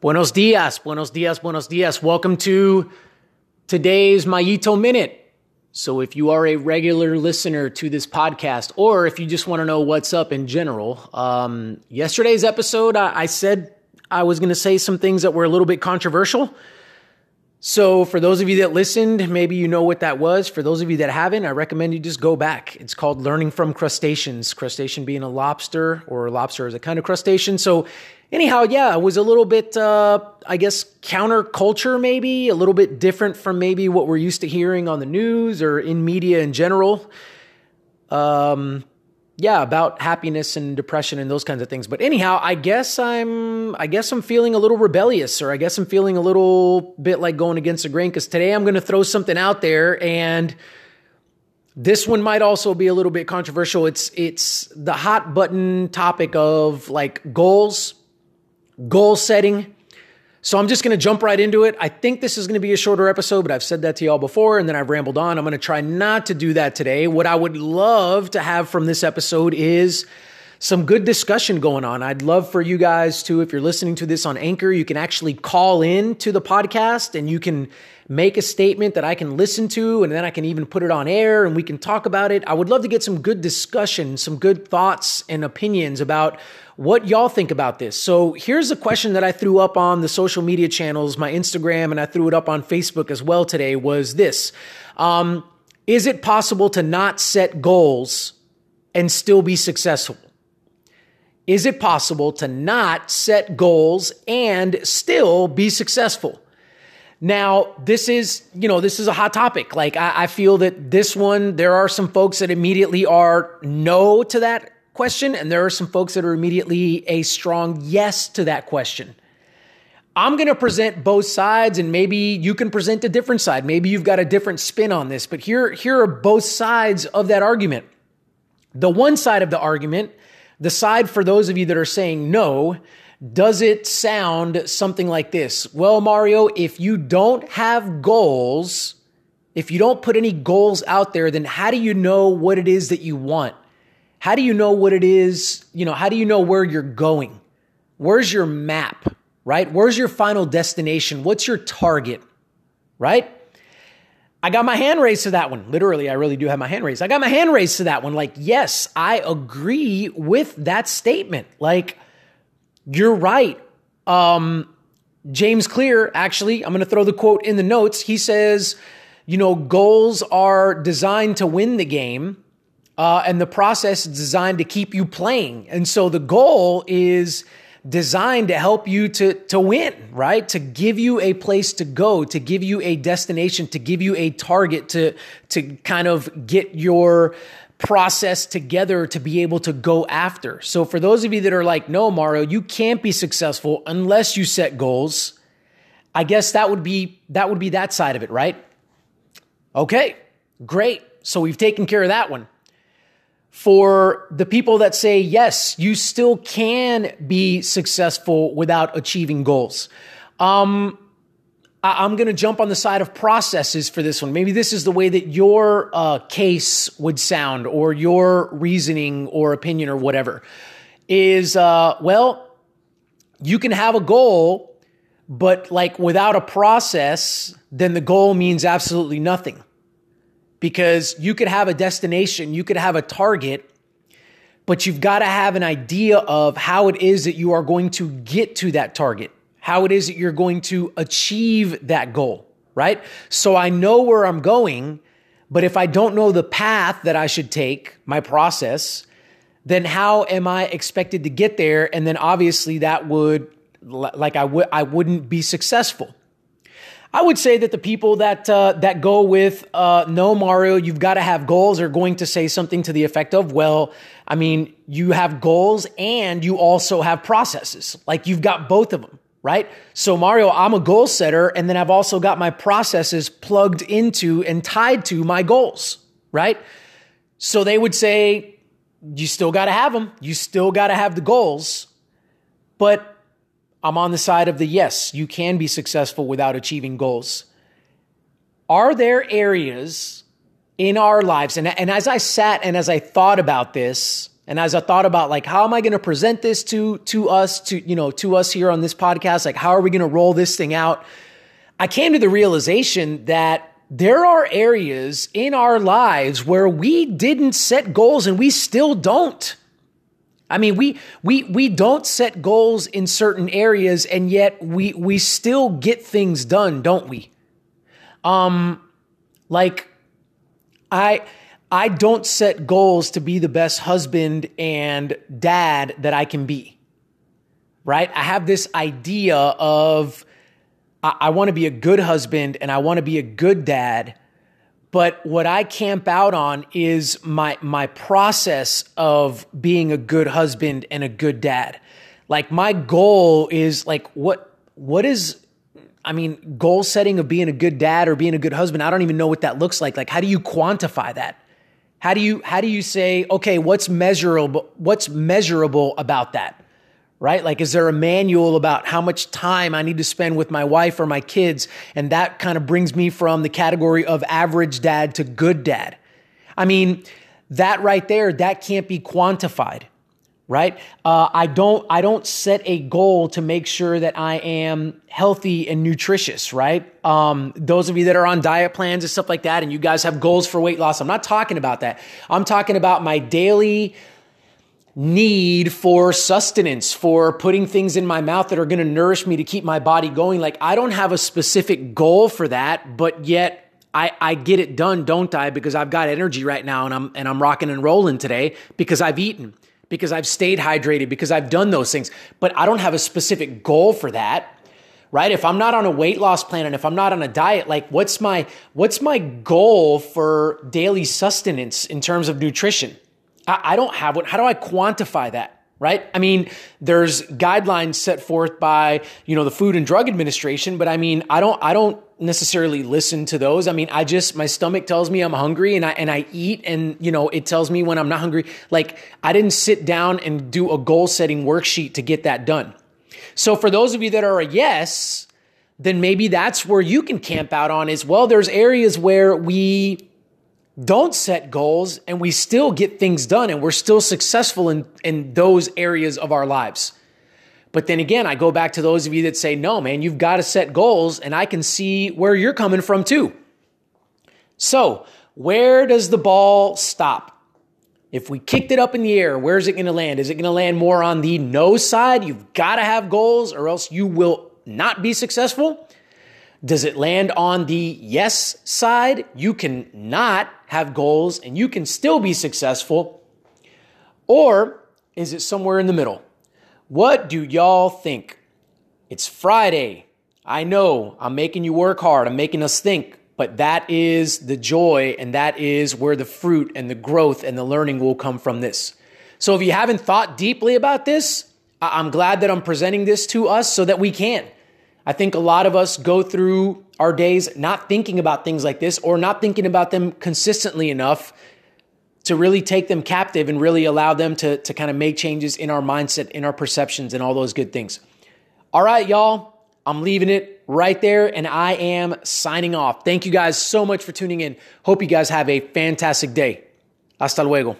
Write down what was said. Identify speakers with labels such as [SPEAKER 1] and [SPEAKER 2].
[SPEAKER 1] Buenos dias, buenos dias, buenos dias. Welcome to today's Mayito Minute. So, if you are a regular listener to this podcast, or if you just want to know what's up in general, um, yesterday's episode, I, I said I was going to say some things that were a little bit controversial. So, for those of you that listened, maybe you know what that was. For those of you that haven't, I recommend you just go back. It's called Learning from Crustaceans, crustacean being a lobster, or lobster is a kind of crustacean. So, anyhow, yeah, it was a little bit, uh, I guess, counterculture, maybe a little bit different from maybe what we're used to hearing on the news or in media in general. Um, yeah, about happiness and depression and those kinds of things. But anyhow, I guess I'm, I guess I'm feeling a little rebellious, or I guess I'm feeling a little bit like going against the grain because today I'm going to throw something out there and. This one might also be a little bit controversial. It's it's the hot button topic of like goals, goal setting. So I'm just going to jump right into it. I think this is going to be a shorter episode, but I've said that to y'all before and then I've rambled on. I'm going to try not to do that today. What I would love to have from this episode is some good discussion going on. I'd love for you guys to, if you're listening to this on Anchor, you can actually call in to the podcast and you can make a statement that I can listen to and then I can even put it on air and we can talk about it. I would love to get some good discussion, some good thoughts and opinions about what y'all think about this. So here's a question that I threw up on the social media channels, my Instagram, and I threw it up on Facebook as well today was this. Um, is it possible to not set goals and still be successful? Is it possible to not set goals and still be successful? Now, this is, you know, this is a hot topic. Like, I, I, feel that this one, there are some folks that immediately are no to that question, and there are some folks that are immediately a strong yes to that question. I'm going to present both sides, and maybe you can present a different side. Maybe you've got a different spin on this, but here, here are both sides of that argument. The one side of the argument, the side for those of you that are saying no, does it sound something like this? Well, Mario, if you don't have goals, if you don't put any goals out there, then how do you know what it is that you want? How do you know what it is? You know, how do you know where you're going? Where's your map, right? Where's your final destination? What's your target, right? I got my hand raised to that one. Literally, I really do have my hand raised. I got my hand raised to that one. Like, yes, I agree with that statement. Like, you're right. Um, James Clear, actually, I'm going to throw the quote in the notes. He says, you know, goals are designed to win the game uh, and the process is designed to keep you playing. And so the goal is designed to help you to, to win, right? To give you a place to go, to give you a destination, to give you a target, to, to kind of get your process together to be able to go after. So for those of you that are like, no, Mario, you can't be successful unless you set goals. I guess that would be that would be that side of it, right? Okay, great. So we've taken care of that one for the people that say, yes, you still can be successful without achieving goals. Um, I- am going to jump on the side of processes for this one. Maybe this is the way that your uh, case would sound, or your reasoning, or opinion, or whatever. Is uh, well, you can have a goal, but like without a process, then the goal means absolutely nothing because you could have a destination, you could have a target, but you've got to have an idea of how it is that you are going to get to that target, how it is that you're going to achieve that goal, right? So I know where I'm going, but if I don't know the path that I should take, my process, then how am I expected to get there? And then obviously that would like I would I wouldn't be successful. I would say that the people that uh, that go with uh, no Mario, you've got to have goals are going to say something to the effect of, well, I mean, you have goals and you also have processes. Like you've got both of them, right? So Mario, I'm a goal setter, and then I've also got my processes plugged into and tied to my goals, right? So they would say, you still got to have them. You still got to have the goals, but I'm on the side of the yes, you can be successful without achieving goals. Are there areas in our lives, and, and as I sat and as I thought about this, And as I thought about like how am I going to present this to to us to you know to us here on this podcast like how are we going to roll this thing out? I came to the realization that there are areas in our lives where we didn't set goals and we still don't. I mean, we we we don't set goals in certain areas and yet we we still get things done, don't we? Um like I I don't set goals to be the best husband and dad that I can be. Right? I have this idea of I, I want to be a good husband and I want to be a good dad. But what I camp out on is my my process of being a good husband and a good dad. Like my goal is like what what is I mean goal setting of being a good dad or being a good husband. I don't even know what that looks like. Like how do you quantify that? How do you how do you say, okay, what's measurable what's measurable about that? Right? Like is there a manual about how much time I need to spend with my wife or my kids? And that kind of brings me from the category of average dad to good dad. I mean, that right there, that can't be quantified right? Uh, I don't I don't set a goal to make sure that I am healthy and nutritious, right? Um, those of you that are on diet plans and stuff like that, and you guys have goals for weight loss, I'm not talking about that. I'm talking about my daily need for sustenance, for putting things in my mouth that are going to nourish me to keep my body going. Like I don't have a specific goal for that, but yet I, I get it done, don't I? Because I've got energy right now and I'm and I'm rocking and rolling today because I've eaten because I've stayed hydrated, because I've done those things, but I don't have a specific goal for that. Right? If I'm not on a weight loss plan and if I'm not on a diet, like what's my what's my goal for daily sustenance in terms of nutrition? I, I don't have one. How do I quantify that? right? I mean, there's guidelines set forth by, you know, the Food and Drug Administration, but I mean, I don't I don't necessarily listen to those. I mean, I just my stomach tells me I'm hungry and I and I eat and you know, it tells me when I'm not hungry. Like I didn't sit down and do a goal setting worksheet to get that done. So for those of you that are a yes, then maybe that's where you can camp out on is well, there's areas where we don't set goals and we still get things done and we're still successful in, in those areas of our lives. But then again, I go back to those of you that say, no, man, you've got to set goals and I can see where you're coming from too. So, where does the ball stop? If we kicked it up in the air, where's it going to land? Is it going to land more on the no side? You've got to have goals or else you will not be successful. Does it land on the yes side? You can not have goals and you can still be successful. Or is it somewhere in the middle? What do y'all think? It's Friday. I know I'm making you work hard. I'm making us think, but that is the joy and that is where the fruit and the growth and the learning will come from this. So if you haven't thought deeply about this, I'm glad that I'm presenting this to us so that we can. I think a lot of us go through our days not thinking about things like this or not thinking about them consistently enough to really take them captive and really allow them to, to kind of make changes in our mindset, in our perceptions, and all those good things. All right, y'all, I'm leaving it right there and I am signing off. Thank you guys so much for tuning in. Hope you guys have a fantastic day. Hasta luego.